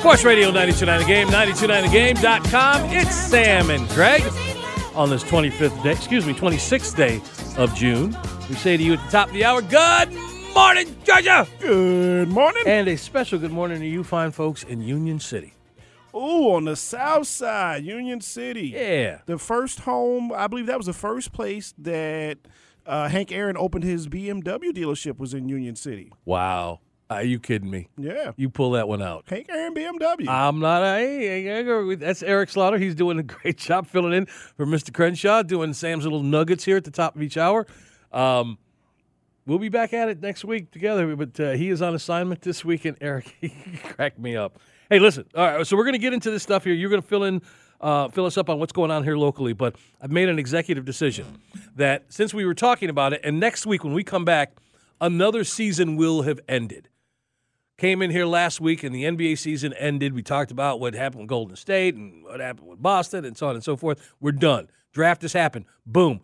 Sports Radio 929 The Game, 929thegame.com. It's Sam and Greg on this 25th day, excuse me, 26th day of June. We say to you at the top of the hour, good morning, Georgia! Good morning. And a special good morning to you fine folks in Union City. Oh, on the south side, Union City. Yeah. The first home, I believe that was the first place that uh, Hank Aaron opened his BMW dealership was in Union City. Wow. Are you kidding me? Yeah. You pull that one out. Hank Aaron BMW. I'm not. I, that's Eric Slaughter. He's doing a great job filling in for Mr. Crenshaw, doing Sam's little nuggets here at the top of each hour. Um, we'll be back at it next week together, but uh, he is on assignment this week, and Eric, he cracked me up. Hey, listen. All right, so we're going to get into this stuff here. You're going to fill in, uh, fill us up on what's going on here locally. But I've made an executive decision that since we were talking about it, and next week when we come back, another season will have ended came in here last week and the NBA season ended. We talked about what happened with Golden State and what happened with Boston and so on and so forth. We're done. Draft has happened. Boom.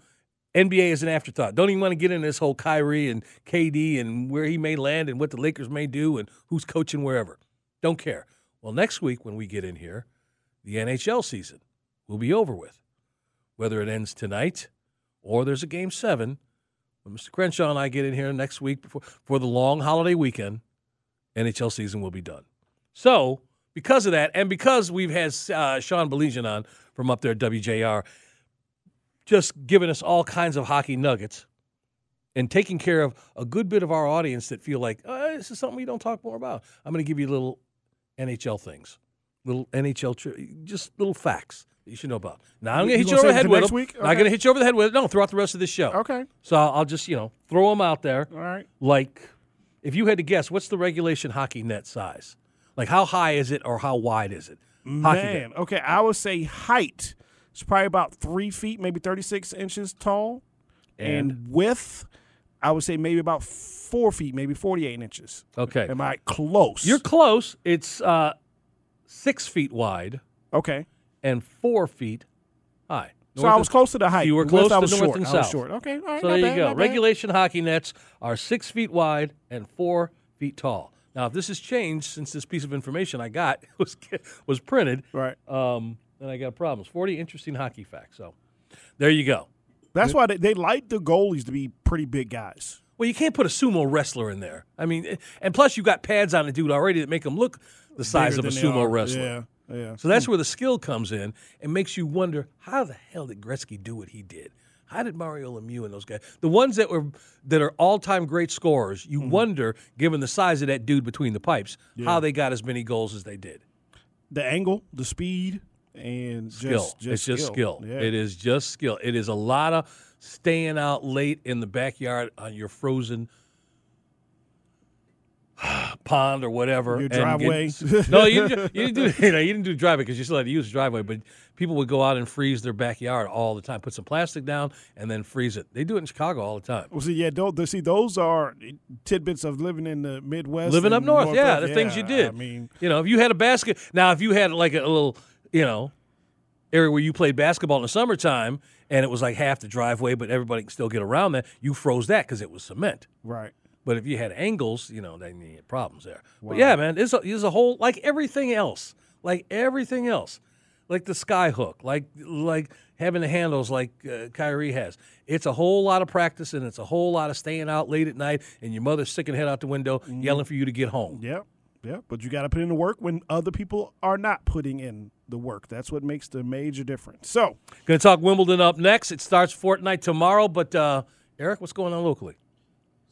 NBA is an afterthought. Don't even want to get into this whole Kyrie and KD and where he may land and what the Lakers may do and who's coaching wherever. Don't care. Well, next week when we get in here, the NHL season will be over with. Whether it ends tonight or there's a game seven, when Mr. Crenshaw and I get in here next week before, for the long holiday weekend, NHL season will be done. So, because of that, and because we've had uh, Sean Baligian on from up there at WJR, just giving us all kinds of hockey nuggets and taking care of a good bit of our audience that feel like, oh, this is something we don't talk more about. I'm going to give you little NHL things, little NHL, tri- just little facts that you should know about. Now, I'm going to hit you over the head with them. week? Not going to hit you over the head with it. No, throughout the rest of this show. Okay. So I'll, I'll just, you know, throw them out there. All right. Like, if you had to guess, what's the regulation hockey net size? Like, how high is it or how wide is it? Hockey Man. net. Okay, I would say height. It's probably about three feet, maybe 36 inches tall. And, width, I would say maybe about four feet, maybe 48 inches. Okay. Am I close? You're close. It's uh, six feet wide okay. and four feet high. So I was close to the height. You were close to was north short. and I was south. short. Okay, all right. So there bad, you go. Regulation hockey nets are six feet wide and four feet tall. Now, if this has changed since this piece of information I got was was printed, Right. um, then I got problems. Forty interesting hockey facts. So there you go. That's why they, they like the goalies to be pretty big guys. Well, you can't put a sumo wrestler in there. I mean, eh, and plus you've got pads on the dude already that make him look the size Bigger of a sumo wrestler. Yeah, yeah. So that's where the skill comes in and makes you wonder how the hell did Gretzky do what he did? How did Mario Lemieux and those guys, the ones that were that are all-time great scorers, you Mm-hmm. wonder, given the size of that dude between the pipes, how they got as many goals as they did. the angle, the speed, and Skill. just, just it's just skill. Yeah. It is just skill. It is a lot of staying out late in the backyard on your frozen pond or whatever. Your and get- no, you didn't, do, you didn't do you know you didn't do driveway because you still had to use the driveway. But people would go out and freeze their backyard all the time. Put some plastic down and then freeze it. They do it in Chicago all the time. Well, see, yeah, don't, see, those are tidbits of living in the Midwest, Living up and north, yeah, the things you did. I mean, You know, if you had a basket now, if you had like a, little, you know, area where you played basketball in the summertime and it was like half the driveway, but everybody can still get around that, you froze that because it was cement. right. But if you had angles, you know, then you had problems there. But yeah, man, it's a, there's a whole like everything else, like everything else, like the sky hook, like like having the handles like uh, Kyrie has. It's a whole lot of practice and it's a whole lot of staying out late at night and your mother sticking head out the window yelling for you to get home. Yeah, yeah. But you got to put in the work when other people are not putting in the work. That's what makes the major difference. So, Going to talk Wimbledon up next. It starts fortnight tomorrow. But uh, Eric, what's going on locally?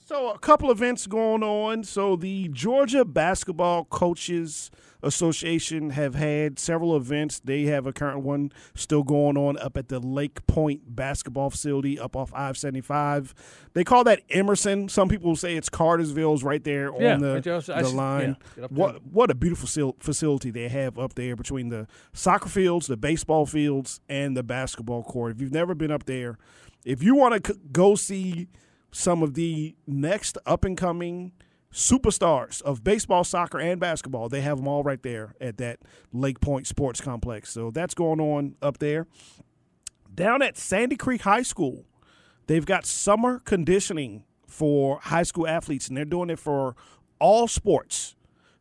So a couple events going on. So the Georgia Basketball Coaches Association have had several events. They have a current one still going on up at the Lake Point basketball facility up off I-75. They call that Emerson. Some people say it's Cartersville's right there Yeah, on the, right there. I the see- line. yeah, what what a beautiful facility they have up there between the soccer fields, the baseball fields, and the basketball court. If you've never been up there, if you want to c- go see some of the next up and coming superstars of baseball, soccer, and basketball. They have them all right there at that Lake Point Sports Complex. So that's going on up there. Down at Sandy Creek High School, they've got summer conditioning for high school athletes, and they're doing it for all sports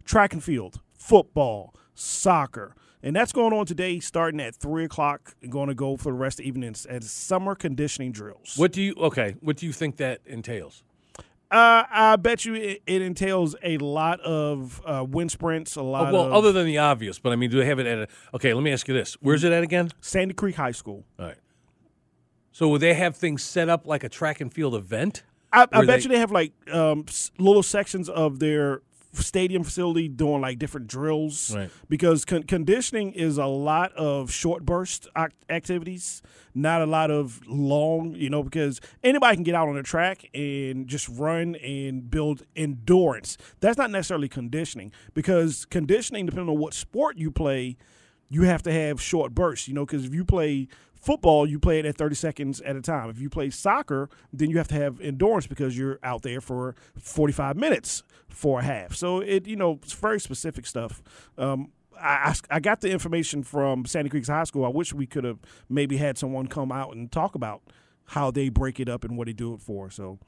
track and field, football, soccer. And that's going on today, starting at 3 o'clock and going to go for the rest of the evening as summer conditioning drills. What do you okay? What do you think that entails? Uh, I bet you it, it entails a lot of uh, wind sprints, a Oh, lot well, of other than the obvious, but I mean, do they have it at a? Okay, let me ask you this: Where's it at again? Sandy Creek High School. All right. So would they have things set up like a track and field event? I, I bet they- you they have like um, little sections of their stadium facility doing like different drills Right. because con- conditioning is a lot of short burst ac- activities not a lot of long you know because anybody can get out on the track and just run and build endurance that's not necessarily conditioning because conditioning depending on what sport you play you have to have short bursts, you know, because if you play football, you play it at 30 seconds at a time. If you play soccer, then you have to have endurance because you're out there for 45 minutes for a half. So it, you know, it's very specific stuff. Um, I, I got the information from Sandy Creeks High School. I wish we could have maybe had someone come out and talk about how they break it up and what they do it for. So,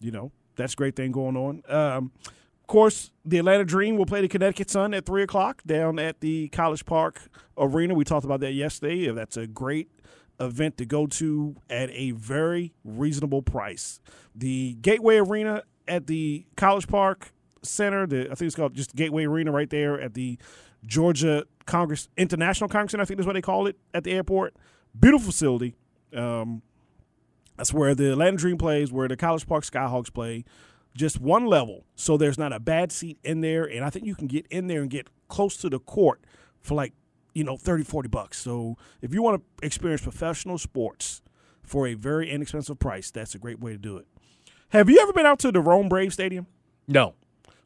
you know, that's a great thing going on. Um, of course, the Atlanta Dream will play the Connecticut Sun at 3 o'clock down at the College Park Arena. We talked about that yesterday. That's a great event to go to at a very reasonable price. The Gateway Arena at the College Park Center, the, I think it's called just Gateway Arena right there at the Georgia Congress International Congress Center, I think that's what they call it at the airport. Beautiful facility. Um, that's where the Atlanta Dream plays, where the College Park Skyhawks play. Just one level, so there's not a bad seat in there, and I think you can get in there and get close to the court for like, you know, 30, 40 bucks. So if you want to experience professional sports for a very inexpensive price, that's a great way to do it. Have you ever been out to the Rome Brave Stadium? No.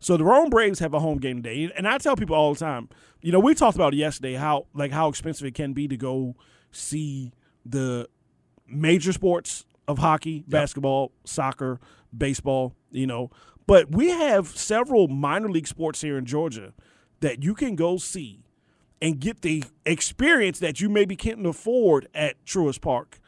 So the Rome Braves have a home game today, and I tell people all the time. You know, we talked about it yesterday how like how expensive it can be to go see the major sports of hockey, basketball, soccer, baseball. You know, but we have several minor league sports here in Georgia that you can go see and get the experience that you maybe can't afford at Truist Park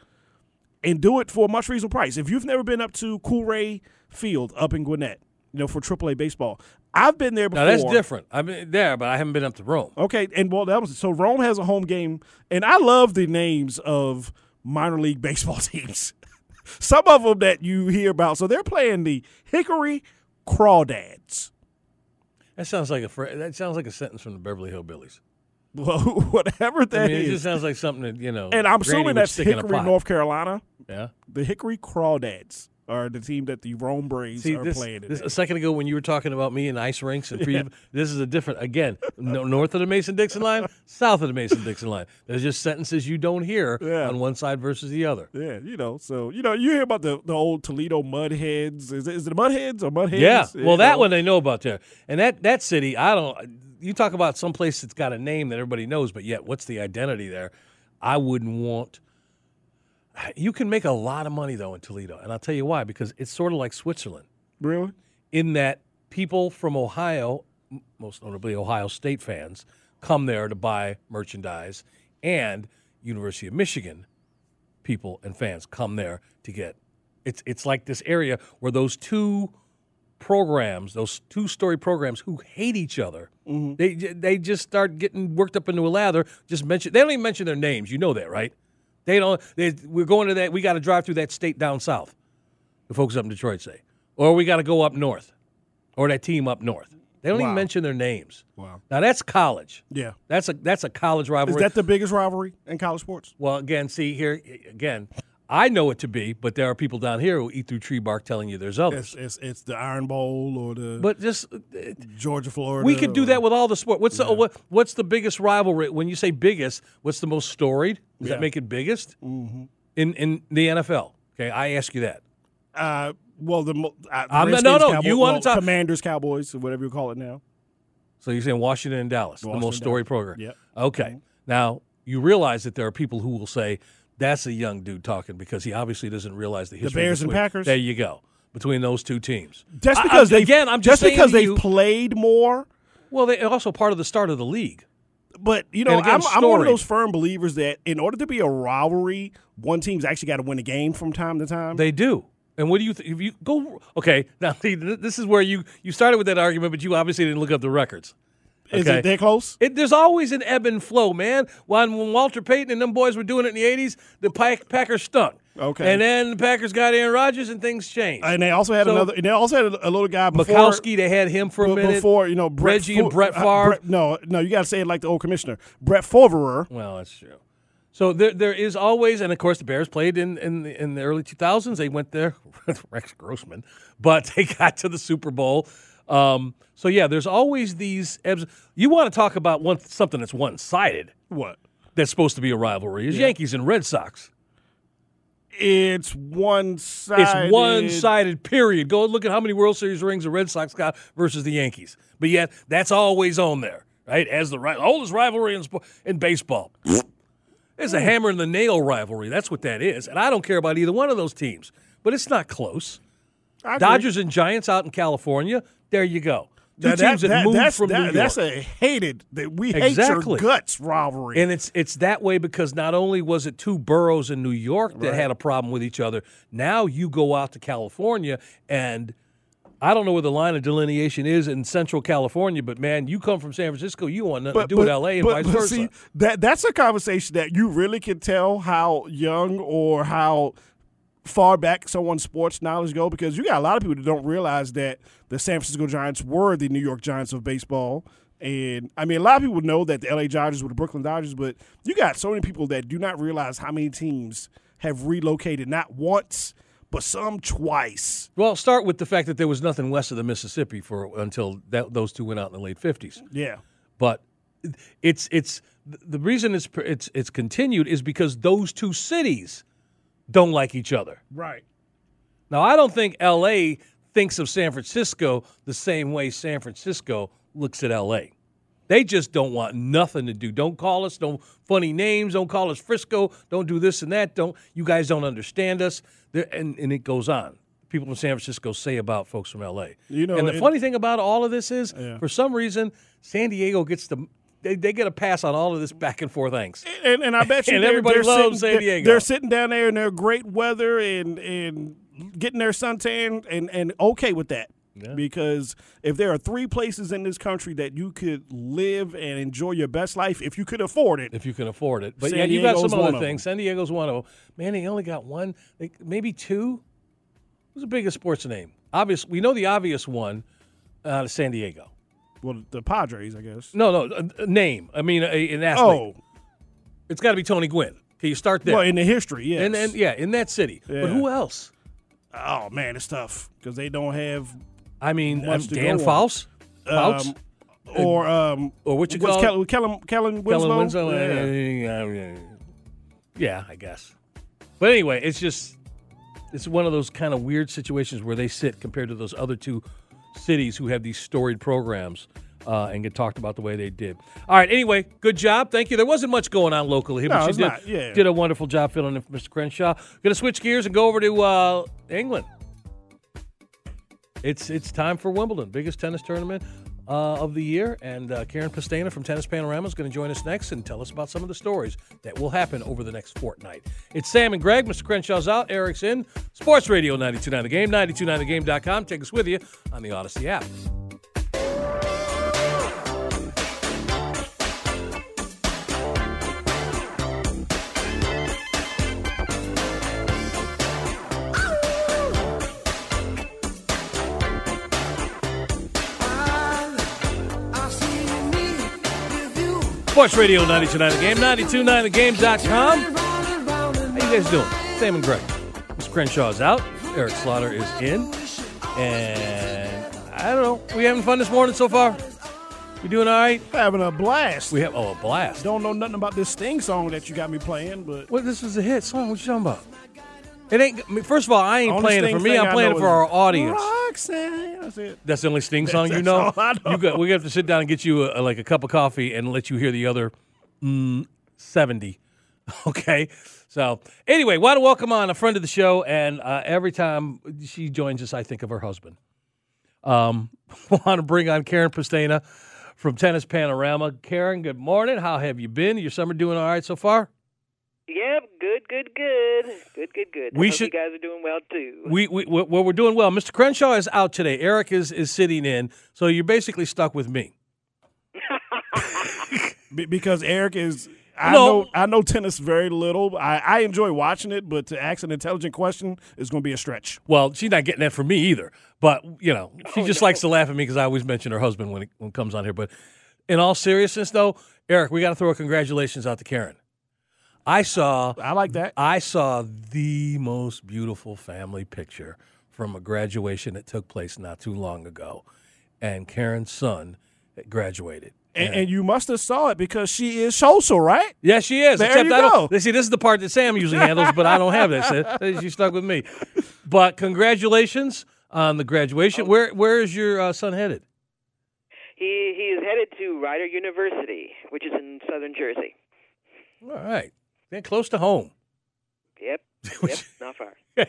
and do it for a much reasonable price. If you've never been up to Coolray Field up in Gwinnett, you know, for AAA baseball, I've been there before. Now that's different. I've been there, but I haven't been up to Rome. Okay, and well, that was so Rome has a home game, and I love the names of minor league baseball teams. Some of them that you hear about. So they're playing the Hickory Crawdads. That sounds like a that sounds like a sentence from the Beverly Hillbillies. Well, whatever I mean, is, it just sounds like something that you know. and I'm assuming that's stick in a Hickory. North Carolina. Yeah. The Hickory Crawdads. Are the team that the Rome Braves See, are this, playing this, a second ago when you were talking about me and ice rinks and pre, this is a different again no, north of the Mason Dixon line, south of the Mason Dixon line. There's just sentences you don't hear Yeah. on one side versus the other. yeah, you know, so you know, you hear about the, the old Toledo Mudheads. Is it, is it the Mudheads or Mudheads? Yeah, You well, that know? one they know about there, and that that city, I don't. You talk about some place that's got a name that everybody knows, but yet what's the identity there? I wouldn't want. You can make a lot of money though in Toledo, and I'll tell you why. Because it's sort of like Switzerland. really. in that people from Ohio, most notably Ohio State fans, come there to buy merchandise, and University of Michigan people and fans come there to get. It's it's like this area where those two programs, those two story programs who hate each other, mm-hmm. they they just start getting worked up into a lather. Just mention they don't even mention their names. You know that, right? They don't. They, we're going to that. We got to drive through that state down south. The folks up in Detroit say, or we got to go up north, or that team up north. They don't Wow. even mention their names. Wow. Now that's college. Yeah. That's a that's a college rivalry. Is that the biggest rivalry in college sports? well, again, see here again. I know it to be, but there are people down here who eat through tree bark telling you there's others. It's, it's it's the Iron Bowl or the But just Georgia Florida. we could do or- that with all the sport. What's the what, what's the biggest rivalry? When you say biggest, what's the most storied? Does Yeah. that make it biggest in in the NFL? Okay, I ask you that. Uh, well, the uh, I'm not- no, no, you wanna talk- Commanders, Cowboys, or whatever you call it now. So you're saying Washington and Dallas, the most storied Dallas. program. Yep. Okay. Now you realize that there are people who will say that's a young dude talking because he obviously doesn't realize the history. The Bears and Packers? There you go. Between those two teams. Just because I'm- they again, I'm just, just because they've you, played more. well, they're also part of the start of the league. But you know, again, I'm, I'm one of those firm believers that in order to be a rivalry, one team's actually got to win a game from time to time. They do. And what do you th- if you go okay, now see, this is where you you started with that argument but you obviously didn't look up the records. Is it that close? It, there's always an ebb and flow, man. When, when Walter Payton and them boys were doing it in the 80s, the Pack, Packers stunk. Okay. And then the Packers got Aaron Rodgers and things changed. And they also had So- another. And they also had a, a little guy before. Majkowski, they had him for a minute. Before you know, Brett Reggie and Fu- Brett uh, Favre. Brett- no, no, you got to say it like the old commissioner, Brett Favre. Well, that's true. So there, there is always, and of course, the Bears played in in the, in the early 2000s. They went there with Rex Grossman, but they got to the Super Bowl. Um, so yeah, there's always these ebbs. You want to talk about one something that's one sided What? that's supposed to be a rivalry is Yankees and Red Sox. It's one sided. It's one sided. Period. Go look at how many World Series rings the Red Sox got versus the Yankees. But yet that's always on there, right? As the oldest rivalry in in baseball. It's a hammer and the nail rivalry. That's what that is. And I don't care about either one of those teams. But it's not close. Dodgers and Giants out in California. There you go. Two Now, teams that, moved that's, from that- New York. That's a hated that we Exactly. hate your guts rivalry. And it's it's that way because not only was it two boroughs in New York that had a problem with each other, now you go out to California and I don't know where the line of delineation is in Central California, but man, you come from San Francisco, you want nothing to do with LA and but- vice but versa. See, that that's a conversation that you really can tell how young or how far back someone's sports knowledge go because you got a lot of people that don't realize that the San Francisco Giants were the New York Giants of baseball. And I mean, a lot of people know that the LA Dodgers were the Brooklyn Dodgers, but you got so many people that do not realize how many teams have relocated not once, but some twice. well, start with the fact that there was nothing west of the Mississippi for until that, those two went out in the late fifties. Yeah. But it's it's the reason it's it's it's continued is because those two cities don't like each other. Right. Now, I don't think LA thinks of San Francisco the same way San Francisco looks at LA. They just don't want nothing to do. Don't call us, don't funny names, don't call us Frisco, don't do this and that. Don't you guys don't understand us? There- And and it goes on. People from San Francisco say about folks from LA. You know, and the it- funny thing about all of this is, Yeah. for some reason, San Diego gets the they, they get a pass on all of this back and forth angst. And, and I bet you And everybody loves sitting, San Diego. They're sitting down there in their great weather and and getting their suntan and and okay with that. Because if there are three places in this country that you could live and enjoy your best life, if you could afford it, if you can afford it. But San yeah, you got some other things. San Diego's one of them. Man, they only got one, maybe two. Who's the biggest sports name? Obvious. We know the obvious one out of San Diego. Well, the Padres, I guess. No, no, a, name. I mean, a, an athlete. Oh, It's got to be Tony Gwynn. Can you start there. well, in the history, yes. and and yeah, in that city. But who else? Oh man, it's tough because they don't have I mean, um, Dan. Faust, Fouts, um, or um or what you what's call Kellen Kellen Kellen Winslow. Kellen Winslow. Yeah. Yeah. yeah, I guess. But anyway, it's just it's one of those kind of weird situations where they sit compared to those other two cities who have these storied programs. Uh, and get talked about the way they did. All right. Anyway, good job. Thank you. There wasn't much going on locally here, No, but she did, not. Yeah. did a wonderful job filling in for Mr. Crenshaw. Going to switch gears and go over to uh, England. It's it's time for Wimbledon, biggest tennis tournament uh, of the year, and uh, Karen Pestaina from Tennis Panorama is going to join us next and tell us about some of the stories that will happen over the next fortnight. It's Sam and Greg. Mr. Crenshaw's out. Eric's in. Sports Radio 92.9 The Game, 92.9thegame.com. Take us with you on the Audacy app. Sports Radio 92.9 The Game, 92.9thegame.com. How you guys doing? Sam and Greg. Mr. Crenshaw's out. Eric Slaughter is in. And I don't know. We having fun this morning so far? We doing all right? Having a blast. We have, oh, a blast. don't know nothing about this Sting song that you got me playing, but What, this is a hit song. What you talking about? It ain't. I mean, first of all, I ain't Only playing it for me. I'm I playing it for our audience. Roxanne. That's it. That's the only Sting song you That's know. all I know. You got. We have to sit down and get you a, like a cup of coffee and let you hear the other mm, seventy. Okay. So anyway, want to welcome on a friend of the show, and uh, every time she joins us, I think of her husband. Um, want to bring on Karen Pestaina from Tennis Panorama. Karen, good morning. How have you been? Your summer doing all right so far? Yep, good, good, good, good, good, good. We I hope should- You guys are doing well too. We, we we- well, we're doing well. Mr. Crenshaw is out today. Eric is is sitting in, so you're basically stuck with me. Because Eric is. I No. know I know tennis very little. I, I enjoy watching it, but to ask an intelligent question is going to be a stretch. Well, she's not getting that from me either. But you know, she oh, just likes to laugh at me because I always mention her husband when it, when it comes on here. But in all seriousness, though, Eric, we got to throw a congratulations out to Karen. I saw I like that. I saw the most beautiful family picture from a graduation that took place not too long ago, and Karen's son graduated. And, and you must have saw it because she is social, right? Yeah, she is. There except you I don't. See, this is the part that Sam usually handles, but I don't have that. So she stuck with me. But congratulations on the graduation. Where Where is your uh, son headed? he he is headed to Rider University, which is in southern Jersey. All right, close to home. Yep, yep, not far.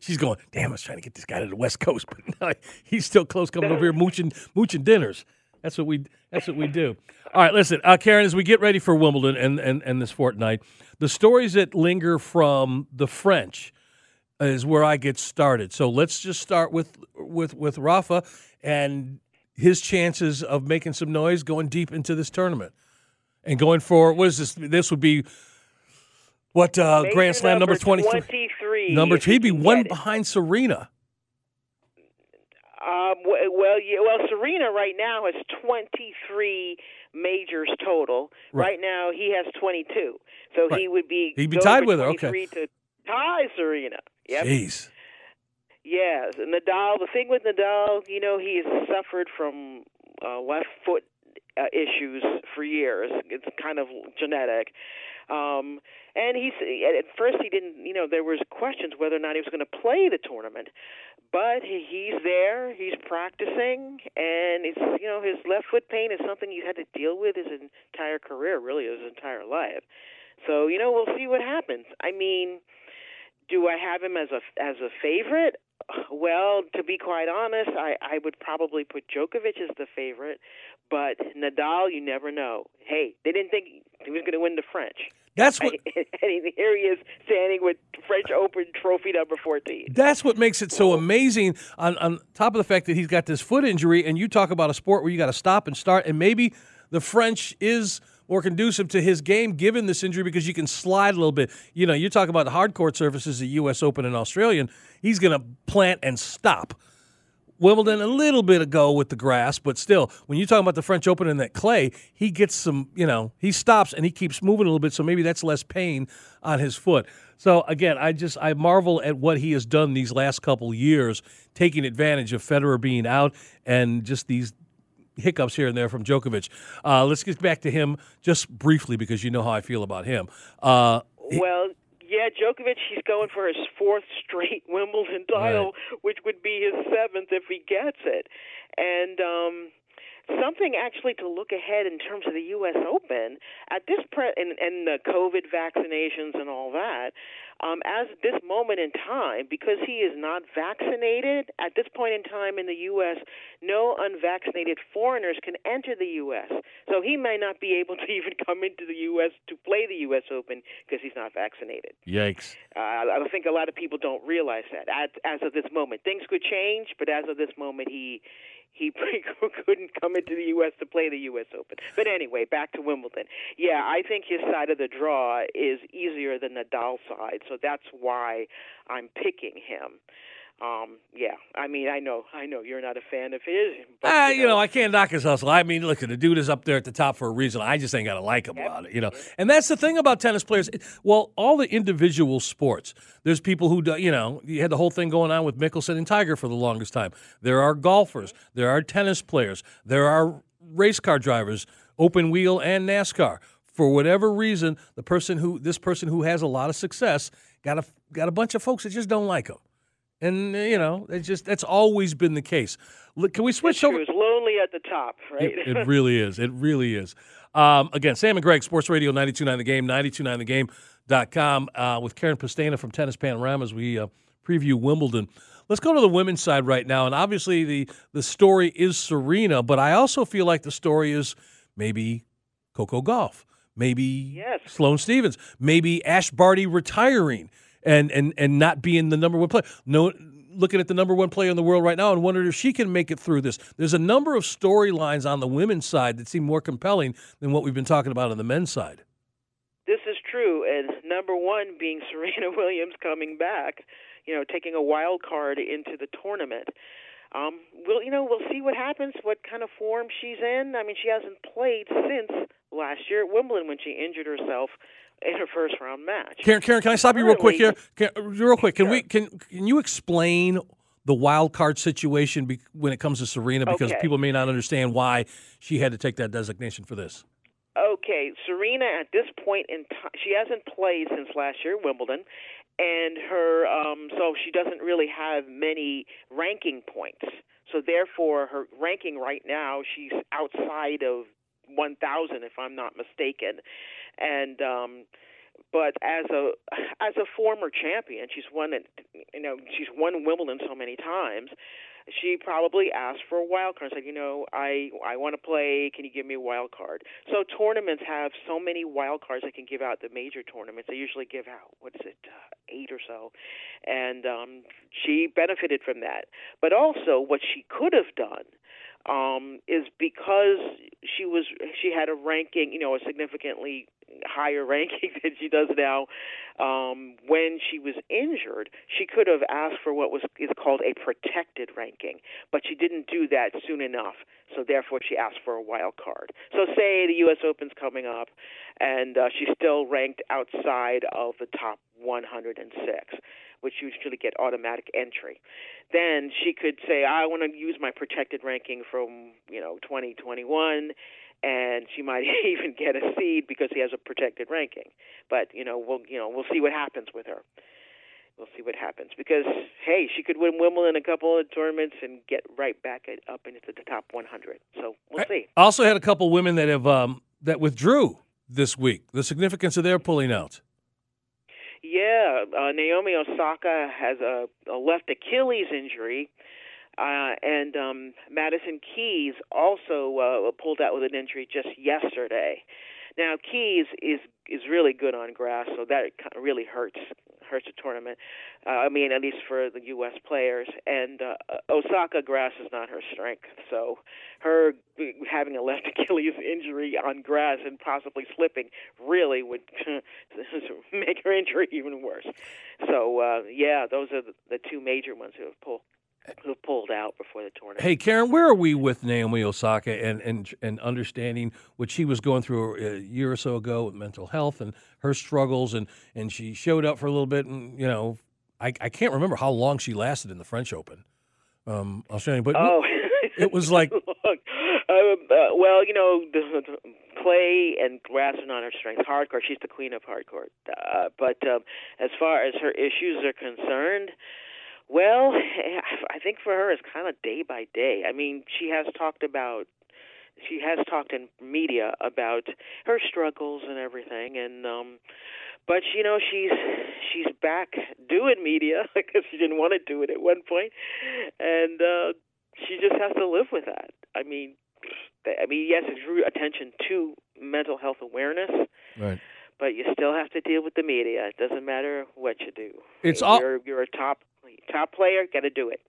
She's going. Damn, I was trying to get this guy to the West Coast, but no, he's still close, coming over here mooching mooching dinners. That's what we. That's what we do. All right, listen, uh, Karen. As we get ready for Wimbledon and, and and this fortnight, the stories that linger from the French is where I get started. So let's just start with with with Rafa and his chances of making some noise going deep into this tournament and going for what is this? This would be what uh, Grand Slam number twenty three. 23. Number two, he'd be one behind Serena. Um, well, yeah, well, Serena right now has 23 majors total. Right. Right, now, he has 22. So Right. he would be He'd be tied with her, okay. to tie Serena. Yep. Jeez. Yes, Nadal. The thing with Nadal, you know, he has suffered from uh, left foot uh, issues for years. It's kind of genetic. Um, and he's at first he didn't. You know, there was questions whether or not he was going to play the tournament. But he's there. He's practicing, and it's you know his left foot pain is something he's had to deal with his entire career, really his entire life. So you know we'll see what happens. I mean, do I have him as a as a favorite? Well, to be quite honest, I, I would probably put Djokovic as the favorite, but Nadal, you never know. Hey, they didn't think he was going to win the French. That's what and here he is standing with French Open trophy number 14. that's what makes it so amazing. On on top of the fact that he's got this foot injury, and you talk about a sport where you got to stop and start, and maybe the French is more conducive to his game given this injury because you can slide a little bit. You know, you talk about the hard court surfaces, the U.S. Open and Australian. He's going to plant and stop. Wimbledon a little bit ago with the grass, but still, when you talk about the French Open and that clay, he gets some, you know, he stops and he keeps moving a little bit, so maybe that's less pain on his foot. So again, I just I marvel at what he has done these last couple years, taking advantage of Federer being out and just these hiccups here and there from Djokovic. Uh, let's get back to him just briefly because you know how I feel about him. Uh, Well, yeah, Djokovic, he's going for his fourth straight Wimbledon title, which would be his seventh if he gets it. And um something actually to look ahead in terms of the U.S. Open at this pre- and, and the COVID vaccinations and all that. Um, as this moment in time, because he is not vaccinated at this point in time in the U.S., no unvaccinated foreigners can enter the U.S. So he may not be able to even come into the U.S. to play the U.S. Open because he's not vaccinated. yikes! Uh, I think a lot of people don't realize that as, as of this moment. Things could change, but as of this moment, he he couldn't come into the U.S. to play the U.S. Open. But anyway, back to Wimbledon. Yeah, I think his side of the draw is easier than Nadal's side, so that's why I'm picking him. Um, yeah, I mean, I know, I know you're not a fan of his. But, Ah, you know, I can't knock his hustle. I mean, look, the dude is up there at the top for a reason. I just ain't got to like him about it, you know. And that's the thing about tennis players. Well, all the individual sports, there's people who, do, you know, you had the whole thing going on with Mickelson and Tiger for the longest time. There are golfers, there are tennis players, there are race car drivers, open wheel and NASCAR. For whatever reason, the person who this person who has a lot of success got a got a bunch of folks that just don't like him. And you know, it's just that's always been the case. Look, can we switch over? It's lonely at the top, right? It, it really is. It really is. Um, again, Sam and Greg, Sports Radio 929 The Game, 929thegame.com, uh, with Karen Pestaina from Tennis Panorama as we uh, preview Wimbledon. Let's go to the women's side right now. And obviously, the, the story is Serena, but I also feel like the story is maybe Coco Gauff, maybe Yes. Sloane Stevens, maybe Ash Barty retiring and, and, and not being the number one player. No, looking at the number one player in the world right now and wondering if she can make it through this. There's a number of storylines on the women's side that seem more compelling than what we've been talking about on the men's side. This is true, and number one being Serena Williams coming back, you know, taking a wild card into the tournament. Um, we'll, you know, we'll see what happens, what kind of form she's in. I mean, she hasn't played since last year at Wimbledon when she injured herself in her first round match. Karen, Karen, can I stop you real quick here? Can, real quick, can we can can you explain the wild card situation be, when it comes to Serena because Okay. people may not understand why she had to take that designation for this. Okay, Serena at this point in time, she hasn't played since last year at Wimbledon, and her um, so she doesn't really have many ranking points. So therefore, her ranking right now, she's outside of 1,000, if I'm not mistaken, and. um but as a as a former champion, she's won it. You know, she's won Wimbledon so many times. She probably asked for a wild card. Said, you know, I I want to play. Can you give me a wild card? So tournaments have so many wild cards they can give out. The major tournaments they usually give out what is it, uh, eight or so, and um, she benefited from that. But also, what she could have done um, is because she was she had a ranking, you know, a significantly higher ranking than she does now. Um, when she was injured, she could have asked for what was is called a protected ranking, but she didn't do that soon enough. So therefore, she asked for a wild card. So say the U.S. Open's coming up, and uh, she's still ranked outside of the top 106, which usually get automatic entry then she could say, I want to use my protected ranking from, you know, 2021, and she might even get a seed because he has a protected ranking. But, you know, we'll, you know, we'll see what happens with her. We'll see what happens because hey, she could win Wimbledon a couple of tournaments and get right back up into the top 100. So we'll see. I also had a couple women that have um, that withdrew this week. The significance of their pulling out. Yeah, uh, Naomi Osaka has a, a left Achilles injury, uh, and um, Madison Keys also uh, pulled out with an injury just yesterday. Now Keys is is really good on grass, so that really hurts hurts the tournament. Uh, I mean, at least for the U.S. players. And uh, Osaka grass is not her strength, so her having a left Achilles injury on grass and possibly slipping really would make her injury even worse. So uh, yeah, those are the two major ones who have pulled. Who pulled out before the tournament. Hey, Karen, where are we with Naomi Osaka and and and understanding what she was going through a year or so ago with mental health and her struggles, and and she showed up for a little bit, and you know, I I can't remember how long she lasted in the French Open, um, Australian, but oh, it was like Look, um, uh, well, you know, the, the clay and grass are not her strength. Hard court, she's the queen of hard court. Uh, but um, as far as her issues are concerned, well, I think for her it's kind of day by day. I mean, she has talked about she has talked in media about her struggles and everything and um but you know she's she's back doing media because she didn't want to do it at one point and uh she just has to live with that i mean I mean, yes, it drew attention to mental health awareness, right. but you still have to deal with the media. It doesn't matter what you do. It's you're, all- you're a top top player. Got to do it.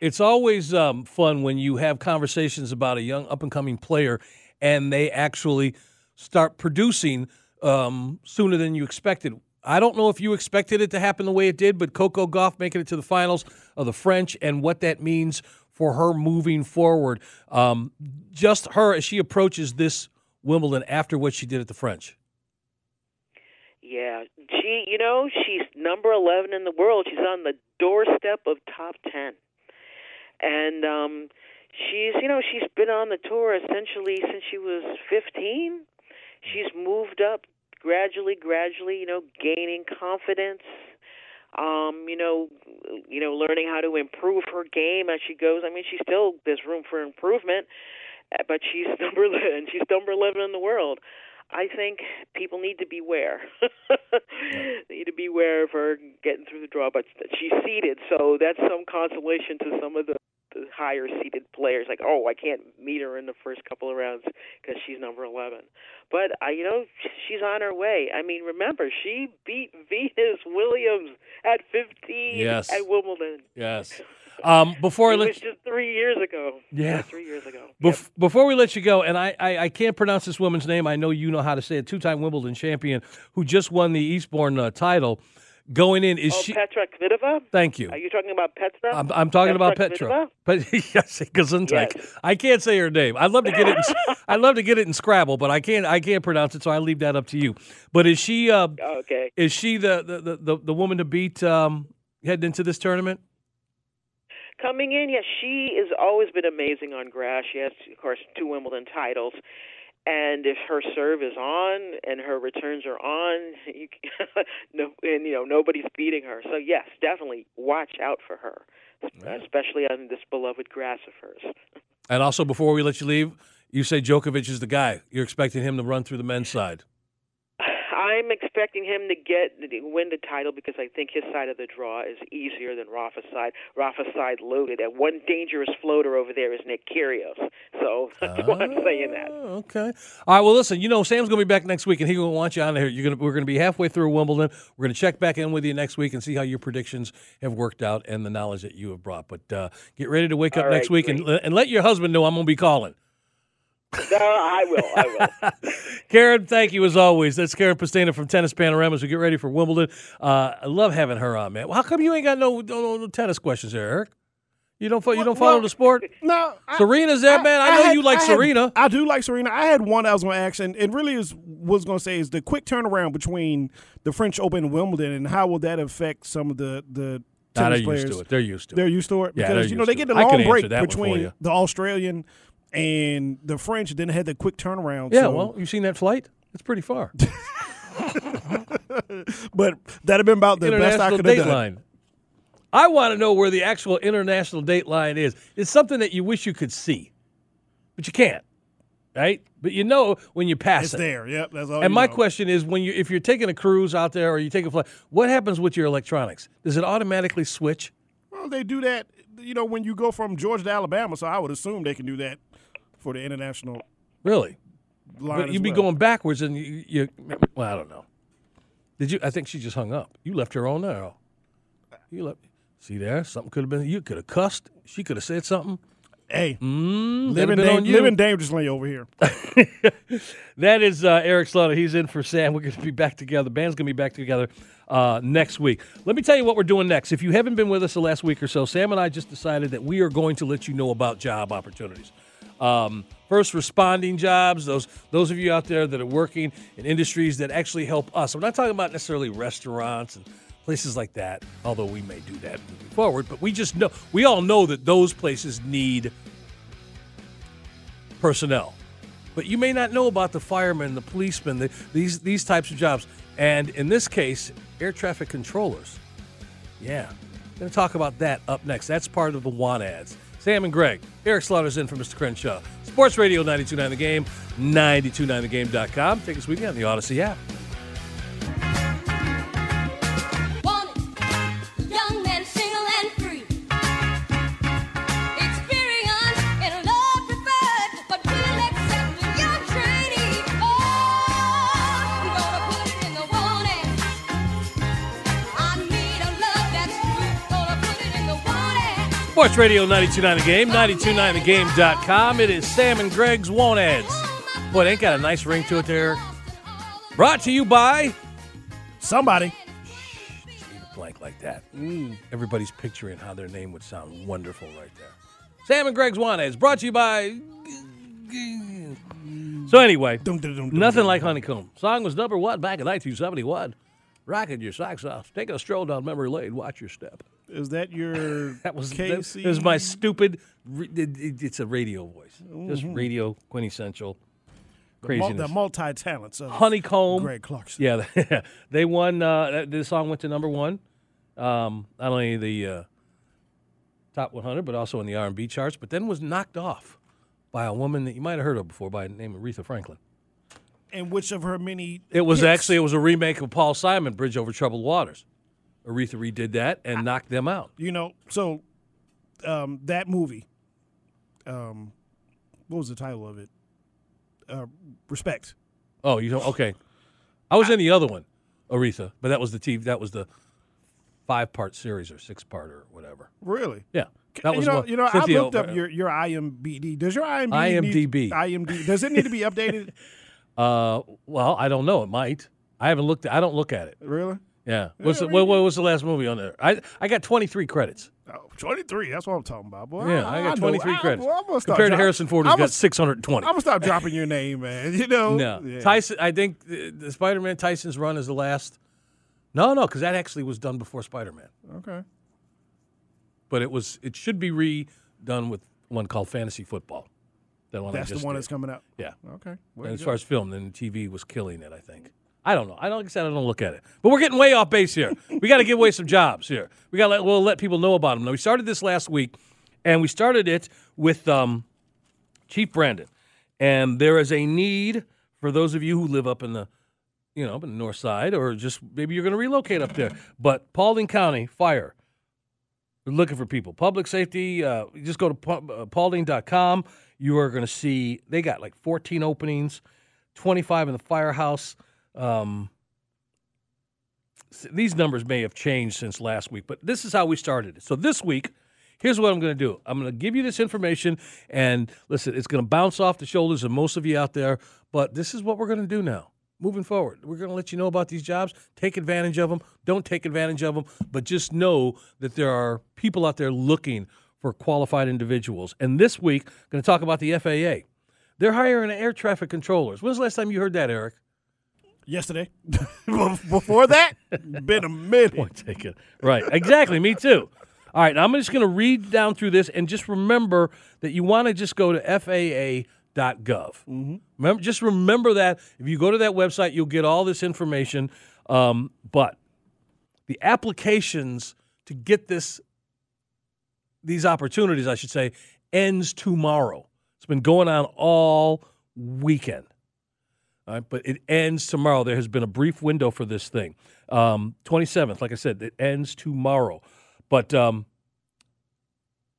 It's always um, fun when you have conversations about a young up and coming player and they actually start producing um, sooner than you expected. I don't know if you expected it to happen the way it did, but Coco Gauff making it to the finals of the French and what that means for her moving forward. Um, just her as she approaches this Wimbledon after what she did at the French. Yeah, she, you know, she's number 11 in the world. She's on the doorstep of top 10. And um she's, you know, she's been on the tour essentially since she was 15. She's moved up gradually, gradually, you know, gaining confidence. Um, you know, you know, learning how to improve her game as she goes. I mean, she's still there's room for improvement, uh, but she's number and she's number 11 in the world. I think people need to beware. they need to beware of her getting through the draw, but she's seeded, so that's some consolation to some of the, the higher seeded players. Like, oh, I can't meet her in the first couple of rounds because she's number 11. But I, you know, she's on her way. I mean, remember she beat Venus Williams at 15 Yes. at Wimbledon. Yes. Um, before I let was just three years ago. Yeah. three years ago. Bef- Before we let you go, and I, I, I can't pronounce this woman's name. I know you know how to say it. Two-time Wimbledon champion who just won the Eastbourne uh, title. Going in is Oh, she? Petra Kvitova. Thank you. Are you talking about Petra? I'm, I'm talking about Petra Petra. Kvitova? But yes, Gesundheit. Yes. I can't say her name. I'd love to get it. In, I'd love to get it in Scrabble, but I can't. I can't pronounce it, so I leave that up to you. But is she? Uh, Okay. is she the the, the, the, the woman to beat um, heading into this tournament? Coming in, yes, she has always been amazing on grass. She has, of course, two Wimbledon titles. And if her serve is on and her returns are on, you, no, and you know nobody's beating her. So yes, definitely watch out for her, especially on this beloved grass of hers. And also, before we let you leave, you say Djokovic is the guy. You're expecting him to run through the men's side. I'm expecting him to get win the title because I think his side of the draw is easier than Rafa's side. Rafa's side loaded, and one dangerous floater over there is Nick Kyrgios. So that's why I'm saying that. Oh, Okay. All right. Well, listen. You know, Sam's going to be back next week, and he's going to want you on here. You're going to, we're going to be halfway through Wimbledon. We're going to check back in with you next week and see how your predictions have worked out and the knowledge that you have brought. But uh, get ready to wake up All next week and, and let your husband know I'm going to be calling. No, I will. I will. Karen, thank you as always. That's Karen Pestaina from Tennis Panoramas. We get ready for Wimbledon. Uh, I love having her on, man. Well, how come you ain't got no, no, no tennis questions there, Eric? You don't fo- you don't follow Well, the sport? No, I- Serena's there, man. I know had- you like I had- Serena. I do like Serena. I had one I was going to ask, and it really is was going to say is the quick turnaround between the French Open and Wimbledon, and how will that affect some of the the Nah, tennis they're players? used to it. They're used to it. They're used to it because they're you know they get it. the long break that one for between the Australian and the French, then had the quick turnaround. Yeah, so- well, you seen that flight? It's pretty far. but that'd have been about the best I international could have date done. line. I want to know where the actual international date line is. It's something that you wish you could see, but you can't, right? But you know when you pass It's it. there. Yep, that's all. And my know. question is, when you if you're taking a cruise out there or you take a flight, what happens with your electronics? Does it automatically switch? Well, they do that. You know, when you go from Georgia to Alabama, so I would assume they can do that for the international Really? But you'd be well. going backwards, and you, you. Well, I don't know. Did you? I think she just hung up. You left her on there. You left. See there, something could have been. You could have cussed. She could have said something. Hey, Mm, living, da- living dangerously over here. That is uh, Eric Slaughter. He's in for Sam. We're going to be back together. The band's going to be back together uh, next week. Let me tell you what we're doing next. If you haven't been with us the last week or so, Sam and I just decided that we are going to let you know about job opportunities. Um, first responding jobs, those those of you out there that are working in industries that actually help us. I'm not talking about necessarily restaurants and places like that, although we may do that moving forward, but we just know we all know that those places need personnel. But you may not know about the firemen, the policemen, the, these these types of jobs. And in this case, air traffic controllers. Yeah. To talk about that up next. That's part of the want ads. Sam and Greg. Eric Slaughter's in for Mr. Crenshaw. Sports Radio 929 The Game, 929thegame.com. Take us with you on the Audacy app. Sports Radio 929 The Game, 929thegame.com. It is Sam and Greg's Want Ads. Boy, they ain't got a nice ring to it there. Brought to you by Somebody. leave it blank like that. Everybody's picturing how their name would sound wonderful right there. Sam and Greg's Want Ads, brought to you by. So anyway, nothing like. Honeycomb. Song was number one back in 1971. Rocking your socks off, taking a stroll down memory lane. Watch your step. Is that your That was that, Casey? it was my stupid. It, it- it's a radio voice, just radio quintessential Mm-hmm. mul- craziness. the multi talents of Honeycomb. Greg Clarkson. Yeah, they won. Uh, this song went to number one, um, not only the uh, top 100, but also in the R&B charts. But then was knocked off by a woman that you might have heard of before, by the name of Aretha Franklin. And which of her many? It was hits? actually it was a remake of Paul Simon, "Bridge Over Troubled Waters." Aretha redid that and knocked them out. you know. So um, that movie. Um, what was the title of it? Uh, Respect. Oh, you don't? Okay, I was in the other one, Aretha, but that was the TV. That was the five-part series or six-part or whatever. Really? Yeah, that was you know, one- you know, I looked up your your IMDb. Does your IMDb IMDb does it need to be updated? Uh, well, I don't know. It might. I haven't looked. I don't look at it. really? Yeah. What's the, what, what was the last movie on there? I I got 23 credits. Oh, 23. That's what I'm talking about, boy. Yeah, I got 23 I- credits. well, I'm gonna start Compared to dro- Harrison Ford, who's got gonna- 620. I'm gonna stop dropping your name, man. You know. no, Yeah. Tyson. I think the, the Spider-Man Tyson's run is the last. No, no, because that actually was done before Spider-Man. Okay. But it was. It should be redone with one called Fantasy Football. That one. I That's the one did. that's coming out. Yeah. Okay. And as go. far as film, then TV was killing it. I think. I don't know. I don't I said I don't look at it, but we're getting way off base here. We got to give away some jobs here. We got to we'll let people know about them. Now we started this last week, and we started it with um, Chief Brandon, and there is a need for those of you who live up in the, you know, up in the north side, or just maybe you're going to relocate up there. But Paulding County Fire, they're looking for people. Public safety, uh, just go to uh, paulding.com. You are going to see they got like 14 openings, 25 in the firehouse. Um, these numbers may have changed since last week, but this is how we started it. So this week, here's what I'm going to do I'm going to give you this information, and listen, it's going to bounce off the shoulders of most of you out there, but this is what we're going to do now. Moving forward, we're going to let you know about these jobs. Take advantage of them. Don't take advantage of them, but just know that there are people out there looking for qualified individuals. And this week, I'm going to talk about the FAA. They're hiring air traffic controllers. When's the last time you heard that, Eric? Yesterday. Before that, been a minute. Point taken. Right. Exactly. Me too. All right. Now I'm just going to read down through this and just remember that you want to just go to FAA.gov. Mm-hmm. Remember, just remember that if you go to that website, you'll get all this information. Um, but the applications to get this these opportunities, I should say, ends tomorrow. It's been going on all weekend. Right, but it ends tomorrow. There has been a brief window for this thing. Um, 27th, like I said, it ends tomorrow. But um,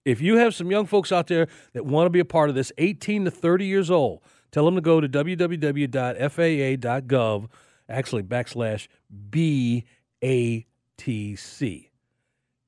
if you have some young folks out there that want to be a part of this, 18 to 30 years old, tell them to go to www.faa.gov, actually backslash BATC.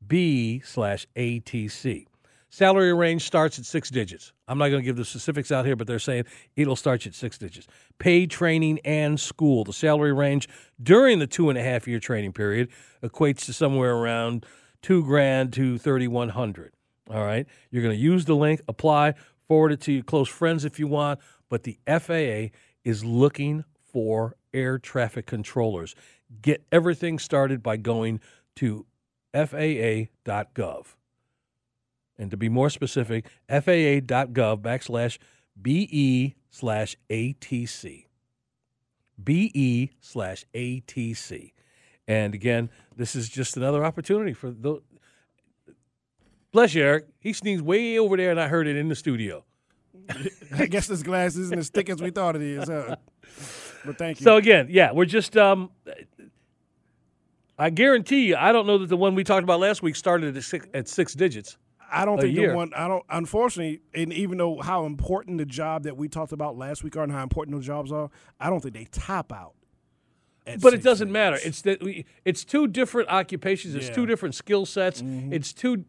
B slash ATC. Salary range starts at six digits. I'm not going to give the specifics out here, but they're saying it'll start at six digits. Paid training and school. The salary range during the two and a half year training period equates to somewhere around two grand to 3,100. All right. You're going to use the link, apply, forward it to your close friends if you want. But the FAA is looking for air traffic controllers. Get everything started by going to FAA.gov. And to be more specific, FAA.gov backslash BE slash ATC. BE slash ATC. And again, this is just another opportunity for the. Bless you, Eric. He sneezed way over there, and I heard it in the studio. I guess this glass isn't as thick as we thought it is. Huh? But thank you. So again, yeah, we're just. Um, I guarantee you, I don't know that the one we talked about last week started at six, at six digits. I don't think year. the one. I don't. Unfortunately, and even though how important the job that we talked about last week are and how important those jobs are, I don't think they top out. But it doesn't matter. It's that we, it's two different occupations. It's two Yeah. Mm-hmm. different skill sets. It's two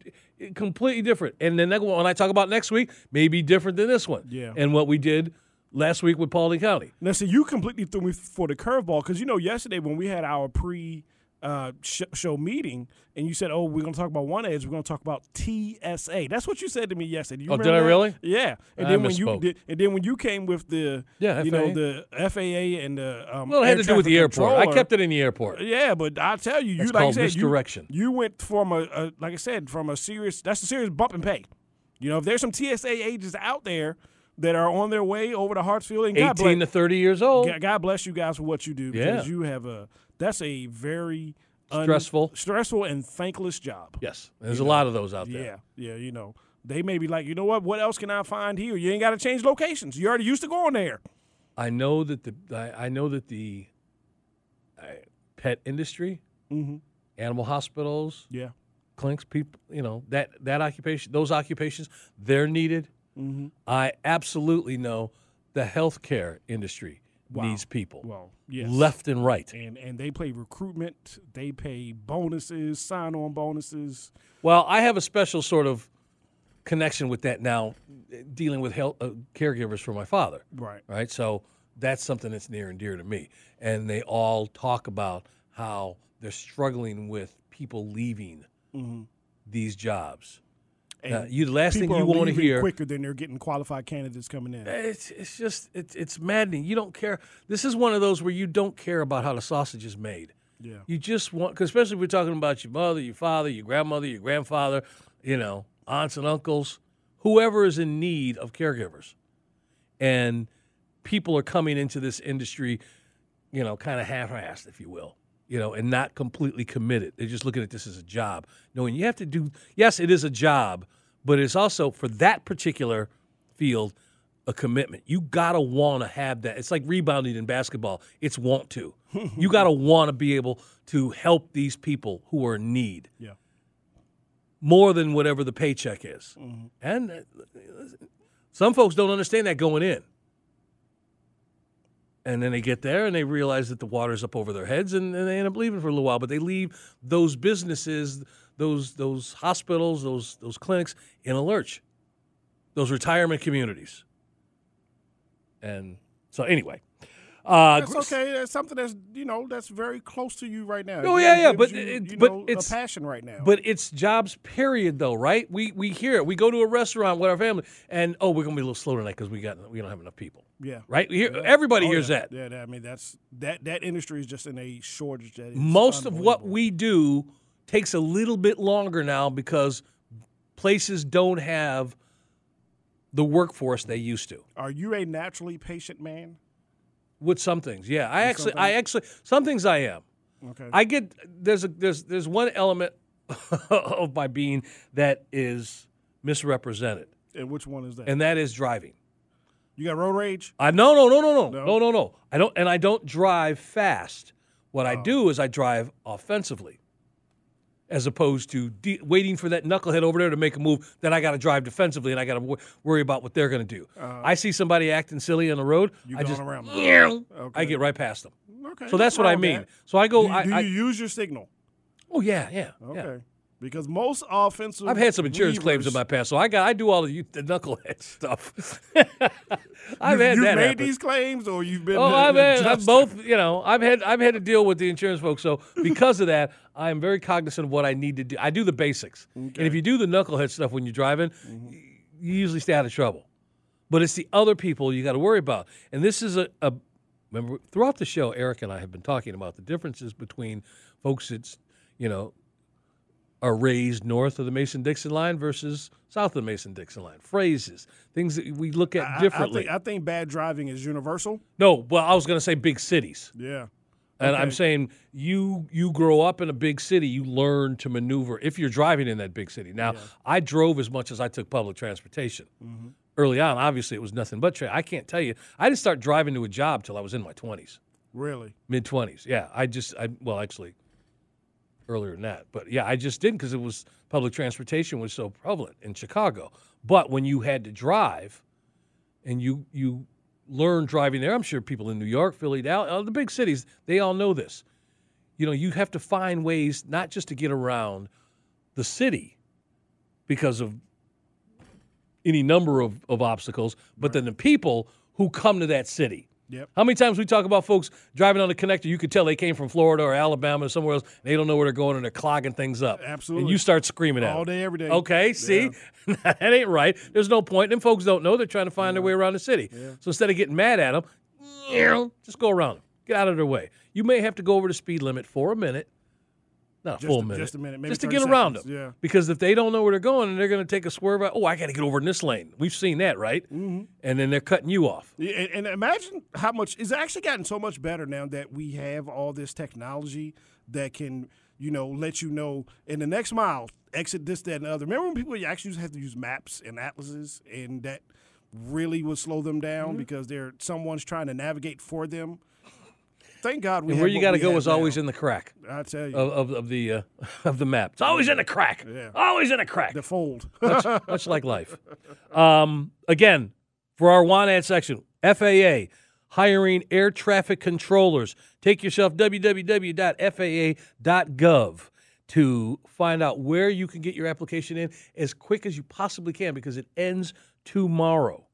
completely different. And then that one when I talk about next week, may be different than this one. Yeah. And what we did last week with Paulding County. Now, see, you completely threw me for the curveball because you know yesterday when we had our pre. Uh, sh- show meeting, and you said, "Oh, we're going to talk about one edge. We're going to talk about TSA." That's what you said to me yesterday. Do you Oh, did I that? really? Yeah. And I then when you did, and then when you came with the, Yeah, you know, FAA. the FAA and the um, Well, it had to do with the airport. I kept it in the airport. Yeah, but I tell you, you That's like I said, you- misdirection. You, went from a, a like I said, from a serious. That's a serious bump and pay. You know, if there's some TSA agents out there that are on their way over to Hartsfield, and God 18 bless, to 30 years old. God- God bless you guys for what you do because Yeah. you have a that's a very un- Stressful. stressful and thankless job. Yes. There's a lot of those out there. Yeah, yeah, you know. They may be like, you know what? What else can I find here? You ain't got to change locations. You already used to going there. I know that the I, I know that the uh, pet industry, Mhm. animal hospitals, Yeah. clinics, people, you know that that occupation, those occupations, they're needed. Mm-hmm. I absolutely know the healthcare industry needs people Well, yes. left and right. and and they pay recruitment, they pay bonuses, sign on bonuses. Well, I have a special sort of connection with that now, dealing with health uh, caregivers for my father. Right. right? So that's something that's near and dear to me. And they all talk about how they're struggling with people leaving these jobs. Uh, you, the last thing you want to hear. quicker than they're getting qualified candidates coming in. It's, it's just it's, it's maddening. You don't care. This is one of those where you don't care about how the sausage is made. Yeah. You just want, cause especially if we're talking about your mother, your father, your grandmother, your grandfather, you know, aunts and uncles, whoever is in need of caregivers. And people are coming into this industry, you know, kind of half assed, if you will, you know, and not completely committed. They're just looking at this as a job, knowing you have to do, yes, it is a job, but it's also for that particular field a commitment. You gotta want to have that. It's like rebounding in basketball. It's want to. you gotta want to be able to help these people who are in need Yeah. more than whatever the paycheck is. Mm-hmm. And uh, some folks don't understand that going in. And then they get there and they realize that the water's up over their heads and, and they end up leaving for a little while. But they leave those businesses, those those hospitals, those those clinics in a lurch. Those retirement communities. And so anyway. Uh, That's okay. That's something that's you know that's very close to you right now. Oh, yeah, yeah, but you, it- you but know, it's- a passion right now. But it's jobs, period, though, right? We we hear it. We go to a restaurant with our family, and oh, we're gonna be a little slow tonight because we got we don't have enough people, yeah, right? We hear, everybody Oh, hears yeah. that. Yeah, that- I mean that's that that industry is just in a shortage. That is Most of what we do takes a little bit longer now because places don't have the workforce they used to. are you a naturally patient man? With some things, yeah, I actually, some I actually, some things I am. Okay, I get there's a there's there's one element of my being that is misrepresented, and which one is that? and that is driving. you got road rage? I no no no no no No? no no no. I don't and I don't drive fast. What I oh. do is I drive offensively, as opposed to de- waiting for that knucklehead over there to make a move. Then I got to drive defensively, and I got to w- worry about what they're going to do. Uh, I see somebody acting silly on the road. You I going just around. I Okay. get right past them. Okay, So that's what I mean. that. So I go. Do, I, do I, you use your signal? oh yeah yeah Okay. yeah. Because most offensive. I've had some insurance claims in my past, so I got I do all the, you- the knucklehead stuff. I've had you've that made happen. these claims, or you've been. Oh, I've had I've both. You know, I've had I've had to deal with the insurance folks. So because of that, I am very cognizant of what I need to do. I do the basics, and if you do the knucklehead stuff when you're driving, Mm-hmm. you usually stay out of trouble. But it's the other people you got to worry about, and this is a, a. Remember, throughout the show, Eric and I have been talking about the differences between folks that's you know are raised north of the Mason Dixon line versus south of the Mason Dixon line. Phrases, things that we look at I- I- differently. I think, I think bad driving is universal. no, well, I was going to say big cities. Yeah. And I'm saying you you grow up in a big city, you learn to maneuver if you're driving in that big city. Now, I drove as much as I took public transportation. Mm-hmm. Early on, obviously, it was nothing but train. I can't tell you. I didn't start driving to a job till I was in my 20s, Really. mid 20s. Yeah, I just I well, actually earlier than that. But yeah, I just didn't because it was public transportation was so prevalent in Chicago. But when you had to drive and you you learn driving there, I'm sure people in New York, Philly, Dallas, the big cities, they all know this. You know, you have to find ways not just to get around the city because of any number of, of obstacles, but then the people who come to that city. Yep. How many times we talk about folks driving on the connector? You could tell they came from Florida or Alabama or somewhere else. They don't know where they're going and they're clogging things up. Absolutely. And you start screaming at them. All them. day, every day. Okay, see, that ain't right. There's no point. Them folks don't know. They're trying to find their way around the city. Yeah. So instead of getting mad at them, just go around them. Get out of their way. You may have to go over the speed limit for a minute. Not a Just full a- minute. just a minute, maybe just to 30 get around them. yeah. Because if they don't know where they're going and they're going to take a swerve out, oh, I got to get over in this lane. We've seen that, right? Mm-hmm. And then they're cutting you off. Yeah, and, and imagine how much it's actually gotten so much better now that we have all this technology that can, you know, let you know in the next mile exit this, that, and the other. Remember when people actually used to have to use maps and atlases, and that really would slow them down Mm-hmm. because they're someone's trying to navigate for them. Thank God we. And where you got to go is always in the crack I tell you, of, of, of the uh, of the map. It's always in the crack. Yeah. Always in the crack. the fold. much like life. Um, again, for our want ad section, FAA hiring air traffic controllers. Take yourself www.faa.gov to find out where you can get your application in as quick as you possibly can because it ends tomorrow.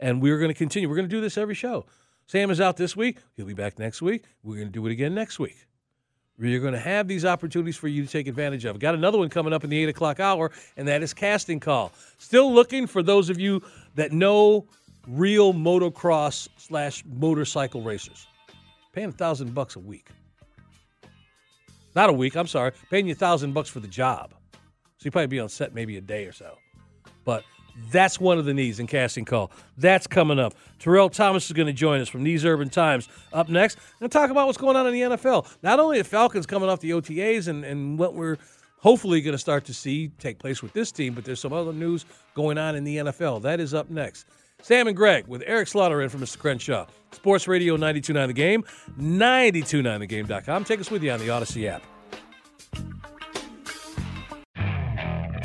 And we're going to continue. We're going to do this every show. Sam is out this week. He'll be back next week. We're going to do it again next week. You're going to have these opportunities for you to take advantage of. Got another one coming up in the eight o'clock hour, and that is casting call. Still looking for those of you that know real motocross slash motorcycle racers. Paying a thousand bucks a week. Not a week. I'm sorry. Paying you a thousand bucks for the job. So you probably be on set maybe a day or so. But that's one of the needs in casting call. That's coming up. Terrell Thomas is going to join us from These Urban Times. Up next, and talk about what's going on in the NFL. Not only the Falcons coming off the OTAs and, and what we're hopefully going to start to see take place with this team, but there's some other news going on in the NFL. That is up next. Sam and Greg with Eric Slaughter in for Mr. Crenshaw. Sports Radio 929 The Game, 929thegame.com. Take us with you on the Audacy app.